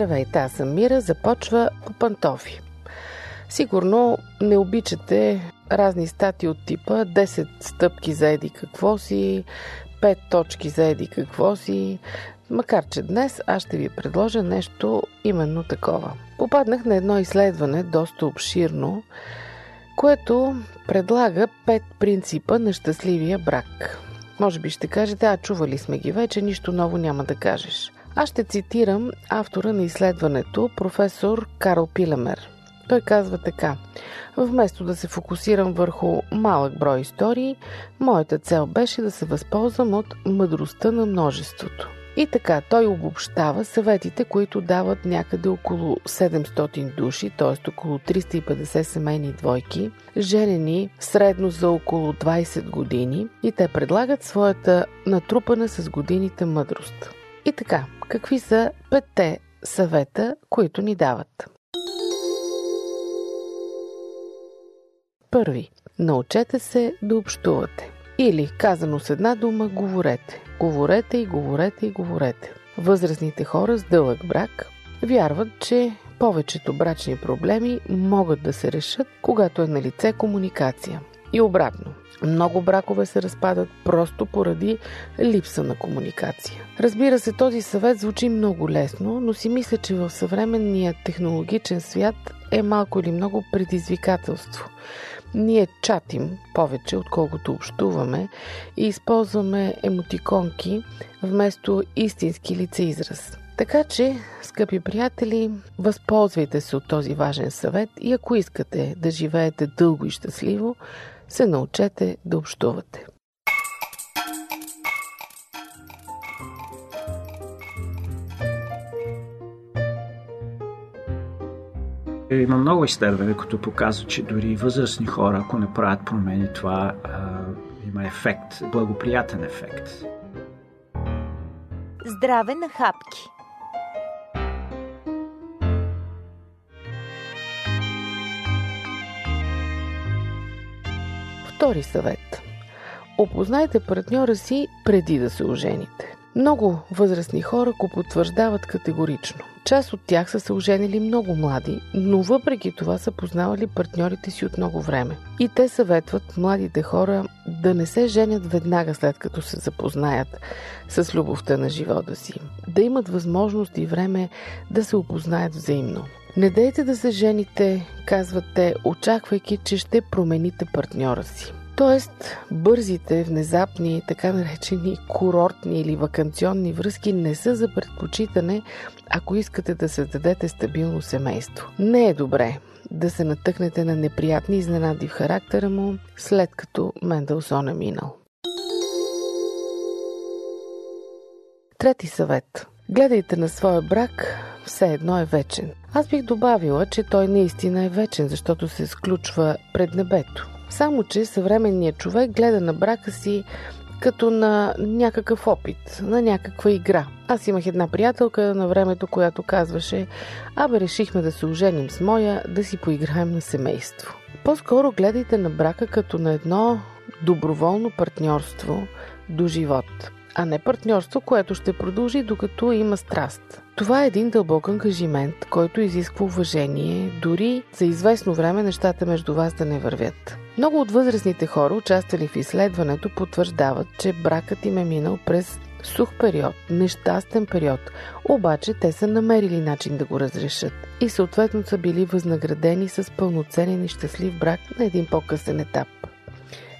Здравейте, аз съм Мира, започва по пантофи. Сигурно не обичате разни стати от типа 10 стъпки за еди какво си, 5 точки за еди какво си, макар че днес аз ще ви предложа нещо именно такова. Попаднах на едно изследване, доста обширно, което предлага 5 принципа на щастливия брак. Може би ще кажете, а чували сме ги вече, нищо ново няма да кажеш – аз ще цитирам автора на изследването, професор Карл Пилемер. Той казва така. Вместо да се фокусирам върху малък брой истории, моята цел беше да се възползвам от мъдростта на множеството. И така, той обобщава съветите, които дават някъде около 700 души, т.е. около 350 семейни двойки, женени средно за около 20 години и те предлагат своята натрупана с годините мъдрост. И така, какви са петте съвета, които ни дават? Първи. Научете се да общувате. Или, казано с една дума, говорете. Говорете и говорете и говорете. Възрастните хора с дълъг брак вярват, че повечето брачни проблеми могат да се решат, когато е на лице комуникация. И обратно. Много бракове се разпадат просто поради липса на комуникация. Разбира се, този съвет звучи много лесно, но си мисля, че в съвременния технологичен свят е малко или много предизвикателство. Ние чатим повече, отколкото общуваме и използваме емотиконки вместо истински лицеизраз. Така че, скъпи приятели, възползвайте се от този важен съвет и ако искате да живеете дълго и щастливо, се научете да общувате. Има много изследвания, които показват, че дори възрастни хора, ако не правят промени, това а, има ефект, благоприятен ефект. Здраве на хапки! Втори съвет. Опознайте партньора си преди да се ожените. Много възрастни хора го потвърждават категорично. Част от тях са се оженили много млади, но въпреки това са познавали партньорите си от много време. И те съветват младите хора да не се женят веднага след като се запознаят с любовта на живота си. Да имат възможност и време да се опознаят взаимно. Не дейте да се жените, казват те, очаквайки, че ще промените партньора си. Тоест, бързите, внезапни, така наречени курортни или вакансионни връзки не са за предпочитане, ако искате да създадете стабилно семейство. Не е добре да се натъкнете на неприятни изненади в характера му, след като Менделсон е минал. Трети съвет. Гледайте на своя брак, все едно е вечен. Аз бих добавила, че той наистина е вечен, защото се сключва пред небето. Само, че съвременният човек гледа на брака си като на някакъв опит, на някаква игра. Аз имах една приятелка на времето, която казваше Абе, решихме да се оженим с моя, да си поиграем на семейство. По-скоро гледайте на брака като на едно доброволно партньорство до живот а не партньорство, което ще продължи докато има страст. Това е един дълбок ангажимент, който изисква уважение, дори за известно време нещата между вас да не вървят. Много от възрастните хора, участвали в изследването, потвърждават, че бракът им е минал през сух период, нещастен период, обаче те са намерили начин да го разрешат и съответно са били възнаградени с пълноценен и щастлив брак на един по-късен етап.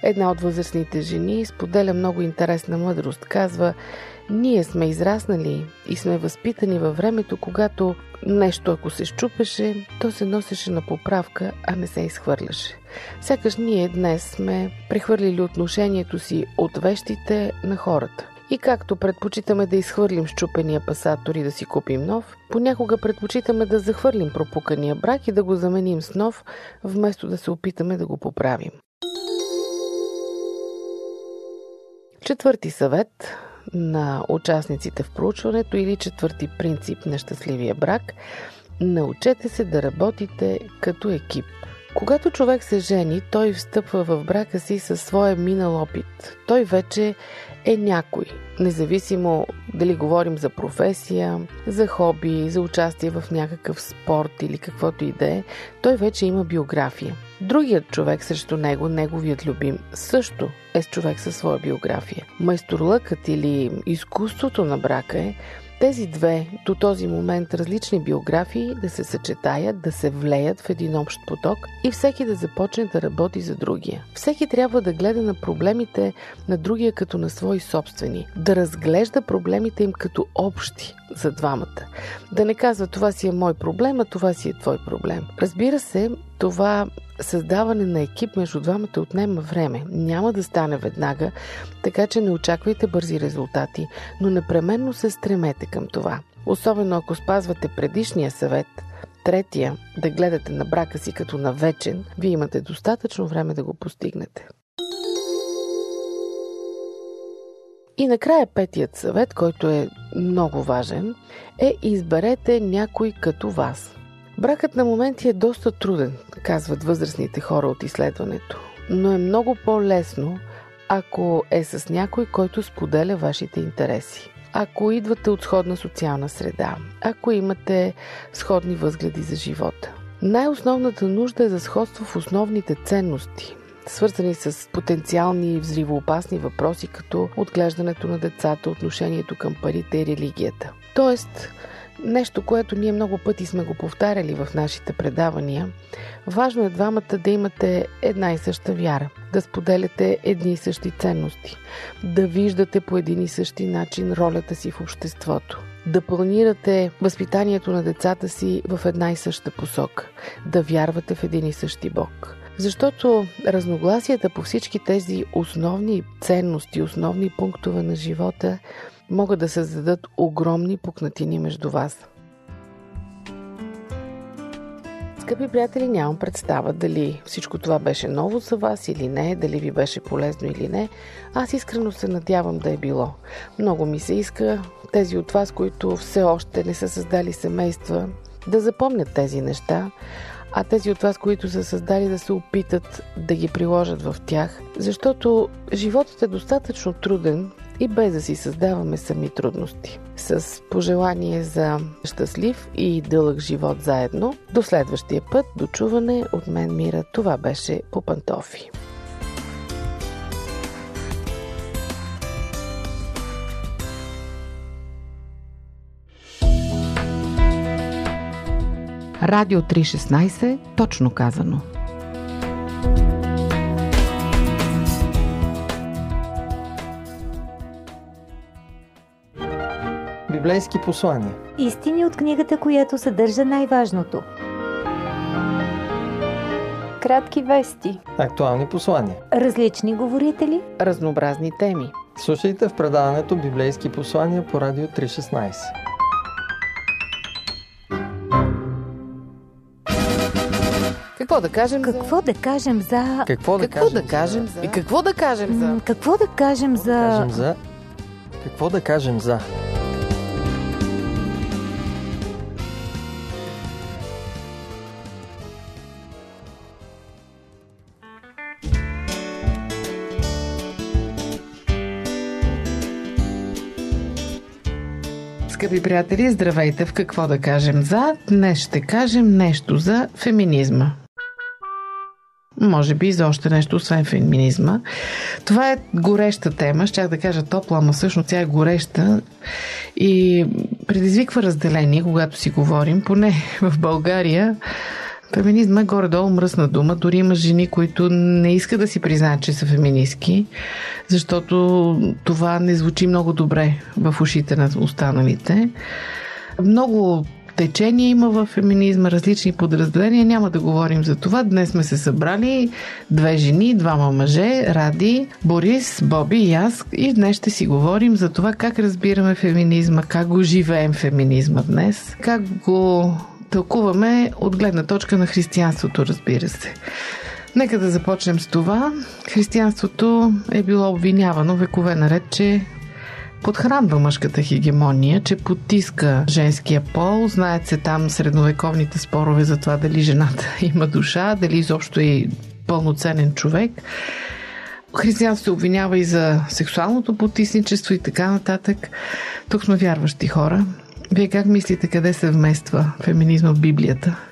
Една от възрастните жени споделя много интересна мъдрост. Казва, ние сме израснали и сме възпитани във времето, когато нещо ако се щупеше, то се носеше на поправка, а не се изхвърляше. Сякаш ние днес сме прехвърлили отношението си от вещите на хората. И както предпочитаме да изхвърлим щупения пасатор и да си купим нов, понякога предпочитаме да захвърлим пропукания брак и да го заменим с нов, вместо да се опитаме да го поправим. Четвърти съвет на участниците в проучването или четвърти принцип на щастливия брак – научете се да работите като екип. Когато човек се жени, той встъпва в брака си със своя минал опит. Той вече е някой, независимо дали говорим за професия, за хоби, за участие в някакъв спорт или каквото и да е, той вече има биография. Другият човек срещу него, неговият любим, също е с човек със своя биография. Майсторлъкът или изкуството на брака е тези две до този момент различни биографии да се съчетаят, да се влеят в един общ поток и всеки да започне да работи за другия. Всеки трябва да гледа на проблемите на другия като на свои собствени, да разглежда проблемите им като общи за двамата. Да не казва това си е мой проблем, а това си е твой проблем. Разбира се, това създаване на екип между двамата отнема време. Няма да стане веднага, така че не очаквайте бързи резултати, но непременно се стремете към това. Особено ако спазвате предишния съвет, третия, да гледате на брака си като на вечен, вие имате достатъчно време да го постигнете. И накрая петият съвет, който е много важен, е изберете някой като вас – Бракът на моменти е доста труден, казват възрастните хора от изследването, но е много по-лесно, ако е с някой, който споделя вашите интереси. Ако идвате от сходна социална среда, ако имате сходни възгледи за живота. Най-основната нужда е за сходство в основните ценности, свързани с потенциални взривоопасни въпроси, като отглеждането на децата, отношението към парите и религията. Тоест, Нещо, което ние много пъти сме го повтаряли в нашите предавания. Важно е двамата да имате една и съща вяра, да споделяте едни и същи ценности, да виждате по един и същи начин ролята си в обществото, да планирате възпитанието на децата си в една и съща посока, да вярвате в един и същи Бог. Защото разногласията по всички тези основни ценности, основни пунктове на живота могат да създадат огромни пукнатини между вас. Скъпи приятели, нямам представа дали всичко това беше ново за вас или не, дали ви беше полезно или не. Аз искрено се надявам да е било. Много ми се иска тези от вас, които все още не са създали семейства, да запомнят тези неща, а тези от вас, които са създали да се опитат да ги приложат в тях, защото животът е достатъчно труден, и без да си създаваме сами трудности. С пожелание за щастлив и дълъг живот заедно. До следващия път, до чуване от мен мира. Това беше по пантофи. Радио 316, точно казано. библейски послания. Истини от книгата, която съдържа най-важното. Кратки вести. Актуални послания. Различни говорители. Разнообразни теми. Слушайте в предаването Библейски послания по Радио 316. Какво да кажем Какво за... да кажем за... Какво да Какво кажем да кажем за... за... И какво да кажем за... Какво да кажем за... Кажем за... Какво да кажем за... Скъпи приятели, здравейте в какво да кажем за. Днес ще кажем нещо за феминизма. Може би за още нещо, освен феминизма. Това е гореща тема, щях да кажа топла, ама всъщност тя е гореща и предизвиква разделение, когато си говорим. Поне в България Феминизма е горе-долу мръсна дума. Дори има жени, които не искат да си признаят, че са феминистки, защото това не звучи много добре в ушите на останалите. Много течения има в феминизма, различни подразделения. Няма да говорим за това. Днес сме се събрали две жени, двама мъже, Ради, Борис, Боби и аз. И днес ще си говорим за това как разбираме феминизма, как го живеем феминизма днес, как го тълкуваме от гледна точка на християнството, разбира се. Нека да започнем с това. Християнството е било обвинявано векове наред, че подхранва мъжката хегемония, че потиска женския пол. Знаят се там средновековните спорове за това дали жената има душа, дали изобщо е пълноценен човек. Християнството обвинява и за сексуалното потисничество и така нататък. Тук сме вярващи хора. Вие как мислите къде се вмества феминизма в Библията?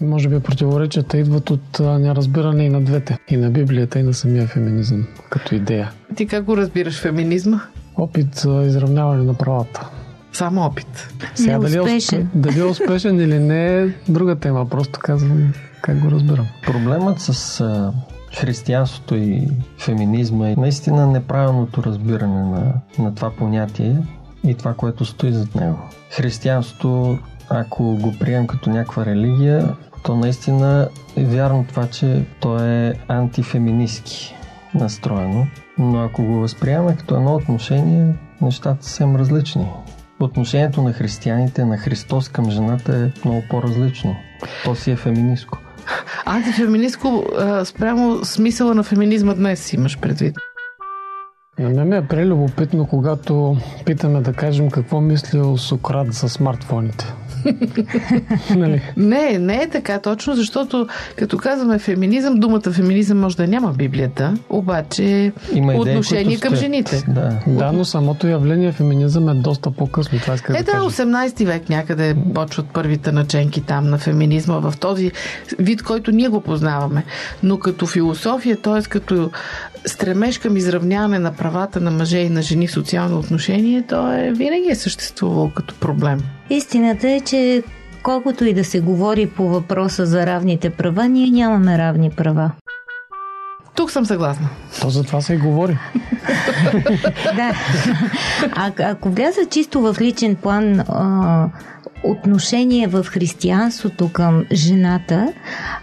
Може би противоречията идват от неразбиране и на двете. И на Библията, и на самия феминизъм като идея. Ти как го разбираш феминизма? Опит за изравняване на правата. Само опит. Сега дали е, успешен. дали е успешен или не е друга тема. Просто казвам как го разбирам. Проблемът с а, християнството и феминизма е наистина неправилното разбиране на, на това понятие и това, което стои зад него. Християнството, ако го прием като някаква религия, то наистина е вярно това, че то е антифеминистки настроено, но ако го възприемаме като едно отношение, нещата са съвсем различни. Отношението на християните на Христос към жената е много по-различно. То си е феминистко. Антифеминистко спрямо смисъла на феминизма днес имаш предвид. На мен е прелюбопитно, когато питаме да кажем какво мислил Сократ за смартфоните. нали? Не, не е така точно, защото като казваме феминизъм, думата феминизъм може да няма Библията, обаче Има идеи, отношение към сте... жените. Да. да, но самото явление феминизъм е доста по-късно. Това иска е, да, да 18 век някъде почват първите наченки там на феминизма в този вид, който ние го познаваме. Но като философия, т.е. като стремеж към изравняване на правата на мъже и на жени в социално отношение, то е винаги е съществувало като проблем. Истината е, че колкото и да се говори по въпроса за равните права, ние нямаме равни права. Тук съм съгласна. То за това се и говори. да. А, ако вляза чисто в личен план, а, отношение в християнството към жената,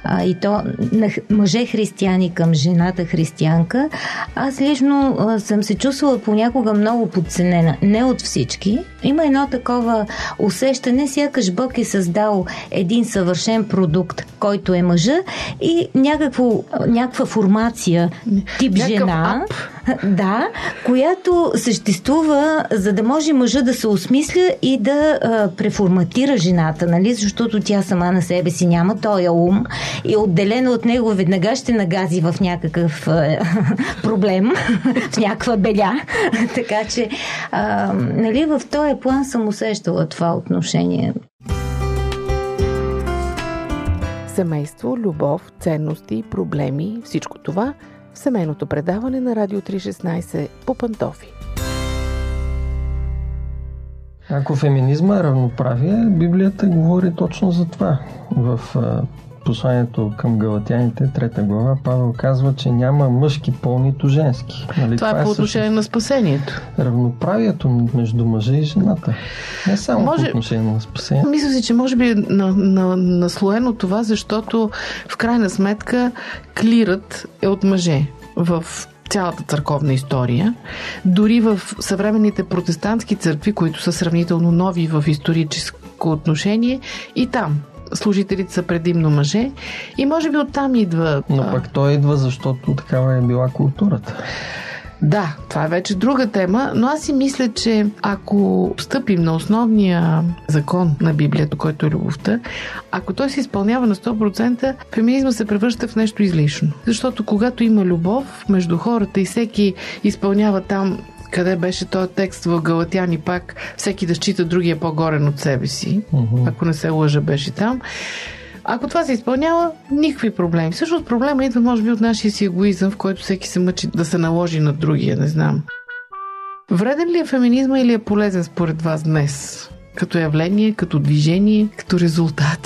а, и то на мъже християни към жената християнка, аз лично а, съм се чувствала понякога много подценена. Не от всички. Има едно такова усещане, сякаш Бог е създал един съвършен продукт, който е мъжа и някакво, някаква формация тип Някакъв жена. Ап да, която съществува, за да може мъжа да се осмисля и да а, преформатира жената, нали? Защото тя сама на себе си няма този ум и отделено от него веднага ще нагази в някакъв а, проблем, в някаква беля. така че, а, нали, в този план съм усещала това отношение. Семейство, любов, ценности, проблеми, всичко това – семейното предаване на Радио 316 по Пантофи. Ако феминизма е равноправие, Библията говори точно за това. В посланието към галатяните, трета глава, Павел казва, че няма мъжки пол, нито женски. Нали? Това, това е по отношение на спасението. Равноправието между мъжа и жената. Не само може... по отношение на спасението. Мисля си, че може би е на, на, наслоено това, защото в крайна сметка клират е от мъже в цялата църковна история. Дори в съвременните протестантски църкви, които са сравнително нови в историческо отношение, и там служителите са предимно мъже и може би оттам идва... Но пък той идва, защото такава е била културата. Да, това е вече друга тема, но аз си мисля, че ако стъпим на основния закон на Библията, който е любовта, ако той се изпълнява на 100%, феминизма се превръща в нещо излишно. Защото когато има любов между хората и всеки изпълнява там къде беше този текст в Галатяни пак, всеки да счита другия по-горен от себе си, uh-huh. ако не се лъжа беше там. Ако това се изпълнява, никакви проблеми. Всъщност проблема идва, може би, от нашия си егоизъм, в който всеки се мъчи да се наложи на другия, не знам. Вреден ли е феминизма или е полезен според вас днес? Като явление, като движение, като резултати?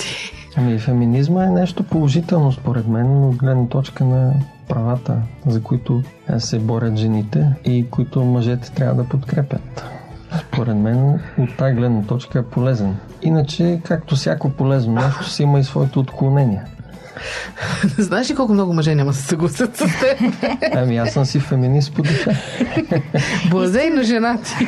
Ами, феминизма е нещо положително според мен, от гледна точка на правата, за които се борят жените и които мъжете трябва да подкрепят. Според мен от тази гледна точка е полезен. Иначе, както всяко полезно нещо, си има и своите отклонения. Знаеш ли колко много мъже няма да се съгласят с теб? Ами аз съм си феминист по душа. Блазей на женати.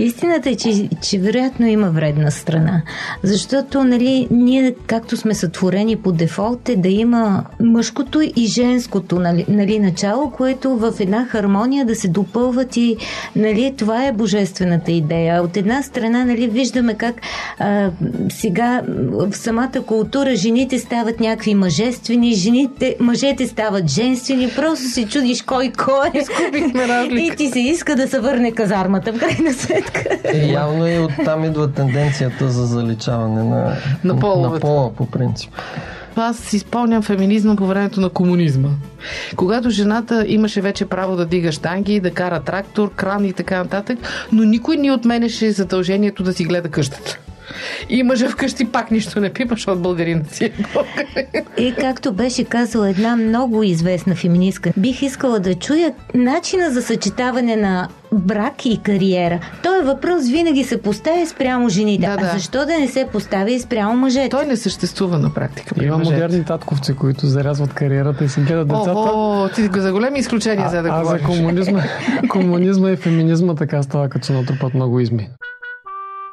Истината е, че, че вероятно има вредна страна. Защото, нали, ние, както сме сътворени по дефолт, е да има мъжкото и женското нали, нали, начало, което в една хармония да се допълват и нали, това е божествената идея. От една страна, нали, виждаме как а, сега в самата култура жените стават някакви мъжествени, жените, мъжете стават женствени, просто се чудиш кой кой е. И ти се иска да се върне казармата в крайна сметка. И Е, явно и оттам идва тенденцията за заличаване на, На на пола, по принцип. Аз си спомням феминизма по времето на комунизма. Когато жената имаше вече право да дига штанги, да кара трактор, кран и така нататък, но никой не отменеше задължението да си гледа къщата. И мъжа вкъщи пак нищо не пипа, защото българинът си е българин. И както беше казала една много известна феминистка, бих искала да чуя начина за съчетаване на брак и кариера. Той въпрос винаги се поставя спрямо жените. Да, да. А защо да не се поставя и спрямо мъжете? Той не съществува на практика. Има мъжете. модерни татковци, които зарязват кариерата и си гледат децата. О, о, ти го за големи изключения за да а, а за говориш. комунизма, комунизма и феминизма така става, като се натрупат много изми.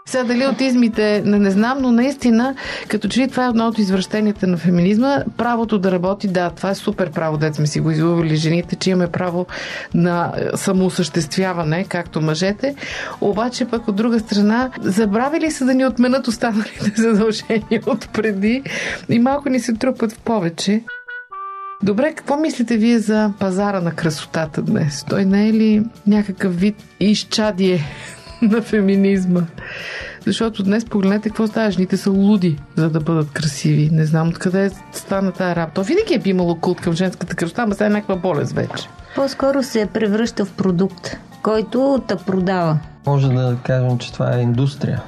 Сега дали от измите не, не знам, но наистина, като че ли това е едно от извращенията на феминизма, правото да работи, да, това е супер право, дет сме си го извували жените, че имаме право на е, самоосъществяване, както мъжете, обаче пък от друга страна, забравили са да ни отменят останалите задължения от преди и малко ни се трупат в повече. Добре, какво мислите вие за пазара на красотата днес? Той не е ли някакъв вид изчадие на феминизма? Защото днес погледнете какво става. Жените са луди, за да бъдат красиви. Не знам откъде стана тази работа. То винаги е имало култ към женската красота, ама сега е някаква болест вече. По-скоро се превръща в продукт, който те продава. Може да кажем, че това е индустрия.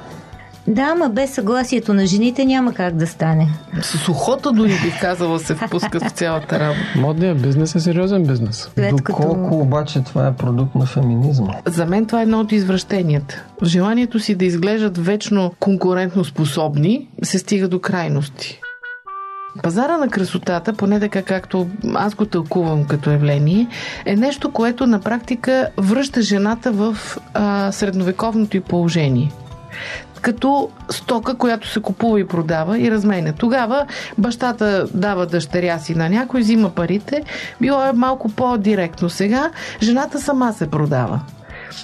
Да, ама без съгласието на жените няма как да стане. С охота дори бих казала се впускат в цялата работа. Модният бизнес е сериозен бизнес. След Доколко като... обаче това е продукт на феминизма? За мен това е едно от извращенията. В желанието си да изглеждат вечно конкурентно способни, се стига до крайности. Пазара на красотата, поне така както аз го тълкувам като явление, е нещо, което на практика връща жената в а, средновековното й положение като стока, която се купува и продава и разменя. Тогава бащата дава дъщеря си на някой, взима парите. Било е малко по-директно. Сега жената сама се продава.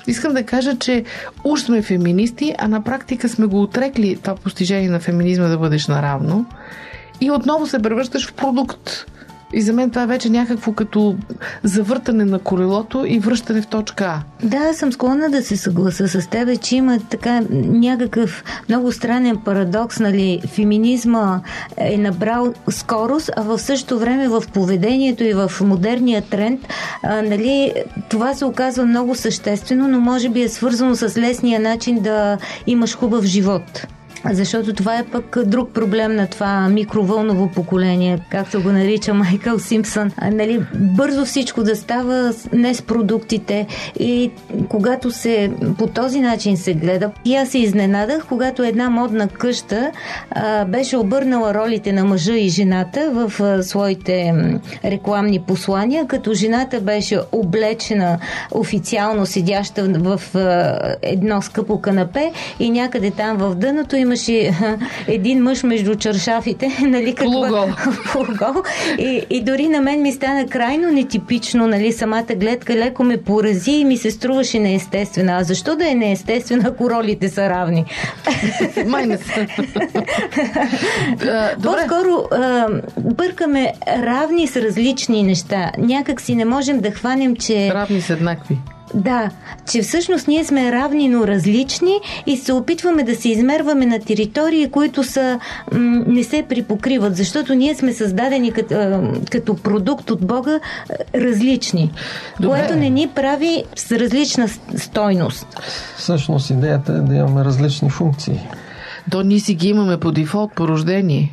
Искам да кажа, че уж сме феминисти, а на практика сме го отрекли това постижение на феминизма да бъдеш наравно. И отново се превръщаш в продукт. И за мен това е вече някакво като завъртане на колелото и връщане в точка А. Да, съм склонна да се съгласа с тебе, че има така някакъв много странен парадокс, нали, феминизма е набрал скорост, а в същото време в поведението и в модерния тренд, а, нали, това се оказва много съществено, но може би е свързано с лесния начин да имаш хубав живот. Защото това е пък друг проблем на това микровълново поколение, както го нарича Майкъл Симпсън. Нали, бързо всичко да става не с продуктите и когато се по този начин се гледа. И аз се изненадах, когато една модна къща а, беше обърнала ролите на мъжа и жената в а, своите рекламни послания, като жената беше облечена официално седяща в а, едно скъпо канапе и някъде там в дъното имаше един мъж между чаршафите, нали, какво... Полугол. Полугол. И, и дори на мен ми стана крайно нетипично, нали, самата гледка леко ме порази и ми се струваше неестествена. А защо да е неестествена, ако ролите са равни? Май не са. А, Добре. По-скоро бъркаме равни с различни неща. Някак си не можем да хванем, че... Равни са еднакви. Да, че всъщност ние сме равни, но различни и се опитваме да се измерваме на територии, които са, м- не се припокриват, защото ние сме създадени като, а, като продукт от Бога различни, Добре. което не ни прави с различна стойност. Всъщност идеята е да имаме различни функции. То ние си ги имаме по дефолт, по рождение.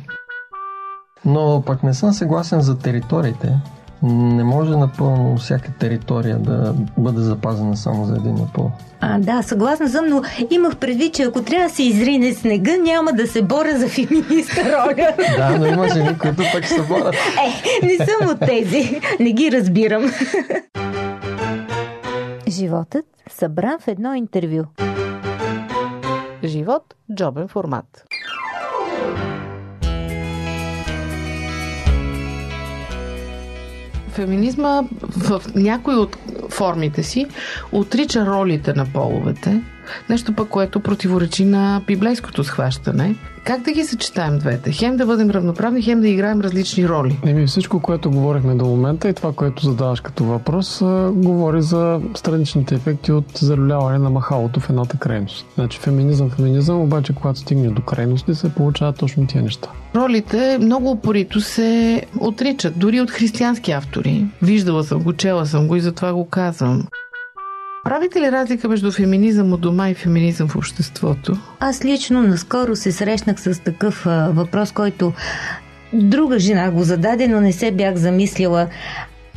Но пък не съм съгласен за териториите, Не може напълно всяка територия да бъде запазена само за един пол. А, да, съгласна съм, но имах предвид, че ако трябва да се изрине снега, няма да се боря за феминистка роля. Да, но има жени, които пък се борят. Е, не съм от тези. Не ги разбирам. Животът събран в едно интервю. Живот – джобен формат. Феминизма в някои от формите си отрича ролите на половете, нещо пък, което противоречи на библейското схващане. Как да ги съчетаем двете? Хем да бъдем равноправни, хем да играем различни роли. Еми всичко, което говорихме до момента и това, което задаваш като въпрос, говори за страничните ефекти от залюляване на махалото в едната крайност. Значи феминизъм, феминизъм, обаче когато стигне до крайности, се получават точно тия неща. Ролите много упорито се отричат, дори от християнски автори. Виждала съм го, чела съм го и затова го казвам. Правите ли разлика между феминизъм от дома и феминизъм в обществото? Аз лично наскоро се срещнах с такъв а, въпрос, който друга жена го зададе, но не се бях замислила.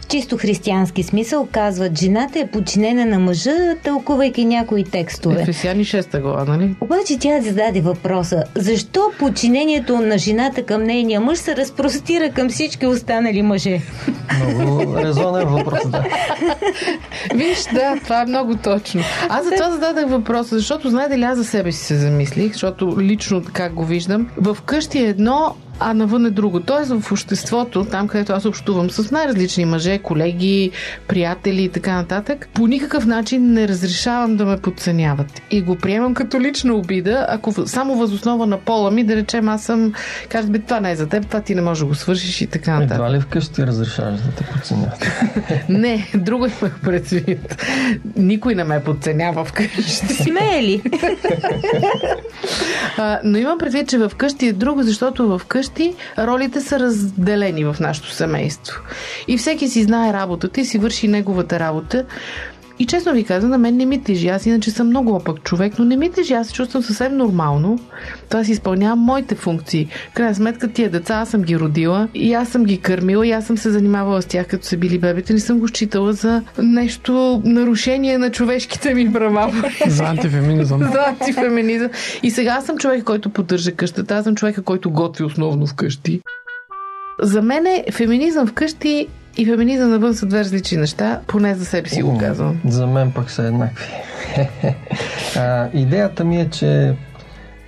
В чисто християнски смисъл казват, жената е подчинена на мъжа, тълкувайки някои текстове. Ефесяни 6 глава, нали? Обаче тя зададе въпроса, защо подчинението на жената към нейния мъж се разпростира към всички останали мъже? Много резонен въпрос, да. Виж, да, това е много точно. Аз за това зададах въпроса, защото знаете ли, аз за себе си се замислих, защото лично как го виждам. В къщи е едно, а навън е друго. Тоест в обществото, там където аз общувам с най-различни мъже, колеги, приятели и така нататък, по никакъв начин не разрешавам да ме подценяват. И го приемам като лична обида, ако само възоснова на пола ми, да речем, аз съм, кажат, бе, това не е за теб, това ти не можеш да го свършиш и така нататък. Едва ли вкъщи разрешаваш да те подценяват? Не, друго имах предвид. Никой не ме подценява вкъщи. Смее ли? А, но имам предвид, че вкъщи е друго, защото вкъщи ролите са разделени в нашето семейство. И всеки си знае работата и си върши неговата работа. И честно ви казвам, на мен не ми тежи. Аз иначе съм много опък човек, но не ми тежи. Аз се чувствам съвсем нормално. Това си изпълнявам моите функции. В крайна сметка тия деца аз съм ги родила и аз съм ги кърмила и аз съм се занимавала с тях като са били бебета. Не съм го считала за нещо нарушение на човешките ми права. За антифеминизъм. за антифеминизъм. И сега аз съм човек, който поддържа къщата. Аз съм човека, който готви основно вкъщи. За мен е феминизъм вкъщи и феминизъм навън са две различни неща, поне за себе си го казвам. За мен пък са еднакви. а, идеята ми е, че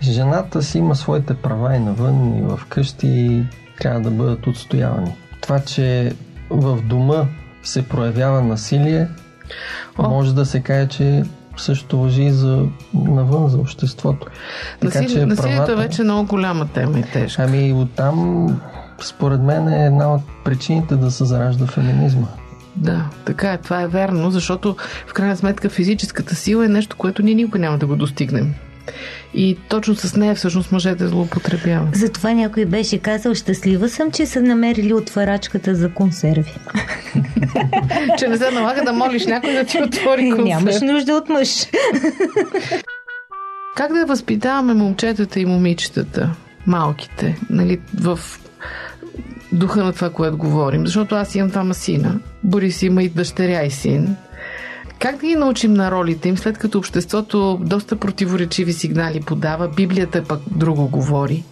жената си има своите права и навън, и в къщи и трябва да бъдат отстоявани. Това, че в дома се проявява насилие, О. може да се каже, че също въжи и за навън, за обществото. Насили... Насилието е вече много голяма тема и тежка. Ами оттам, според мен, е една от причините да се заражда феминизма. Да, така е, това е верно, защото в крайна сметка физическата сила е нещо, което ние никога няма да го достигнем. И точно с нея всъщност мъжете злоупотребяват. Затова някой беше казал, щастлива съм, че са намерили отварачката за консерви. че не се налага да молиш някой да ти отвори консерв. Нямаш нужда от мъж. Как да възпитаваме момчетата и момичетата, малките, нали, в духа на това, което говорим? Защото аз имам двама сина. Борис има и дъщеря и син. Как да ги научим на ролите им, след като обществото доста противоречиви сигнали подава, Библията пък друго говори?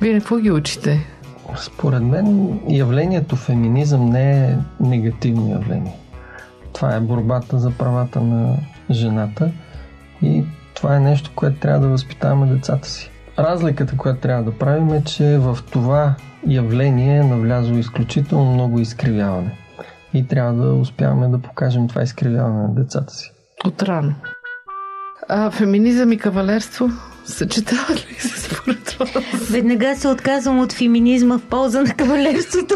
Вие на какво ги учите? Според мен явлението феминизъм не е негативно явление. Това е борбата за правата на жената и това е нещо, което трябва да възпитаваме децата си. Разликата, която трябва да правим е, че в това явление е навлязло изключително много изкривяване. И трябва да успяваме да покажем това изкривяване на децата си. Отрано. А феминизъм и кавалерство съчетават ли се според вас? Веднага се отказвам от феминизма в полза на кавалерството.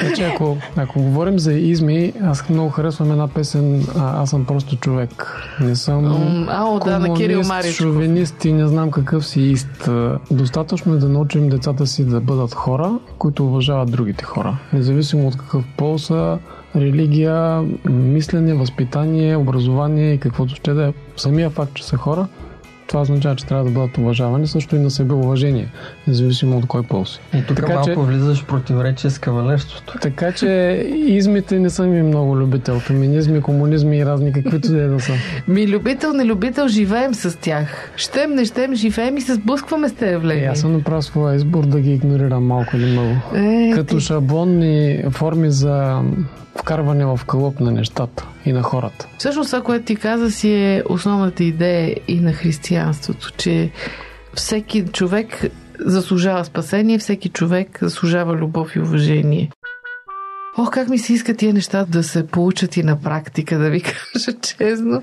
Значи, ако, ако говорим за изми, аз много харесвам една песен а, Аз съм просто човек. Не съм Ао, да, на Кирил шовинист и не знам какъв си ист. Достатъчно е да научим децата си да бъдат хора, които уважават другите хора. Независимо от какъв пол са, религия, мислене, възпитание, образование и каквото ще да е. Самия факт, че са хора, това означава, че трябва да бъдат уважавани, също и на себе уважение, независимо от кой пол си. И тук Така малко че- влизаш в противоречие с кавалерството. Така че измите не съм и много любител. Феминизми, комунизми и разни каквито да е да са. Ми любител, не любител, живеем с тях. Щем, не щем, живеем и се сблъскваме с тези Е, явления. аз съм направил своя избор да ги игнорирам малко или много. Е, Като ти- шаблонни форми за вкарване в кълъп на нещата и на хората. Всъщност това, което ти каза, си е основната идея и на християнството, че всеки човек заслужава спасение, всеки човек заслужава любов и уважение. Ох, как ми се иска тия неща да се получат и на практика, да ви кажа честно.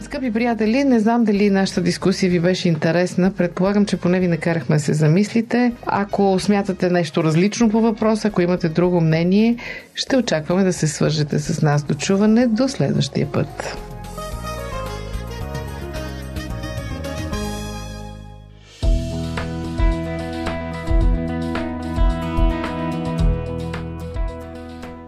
Скъпи приятели, не знам дали нашата дискусия ви беше интересна. Предполагам, че поне ви накарахме да се замислите. Ако смятате нещо различно по въпроса, ако имате друго мнение, ще очакваме да се свържете с нас до чуване до следващия път.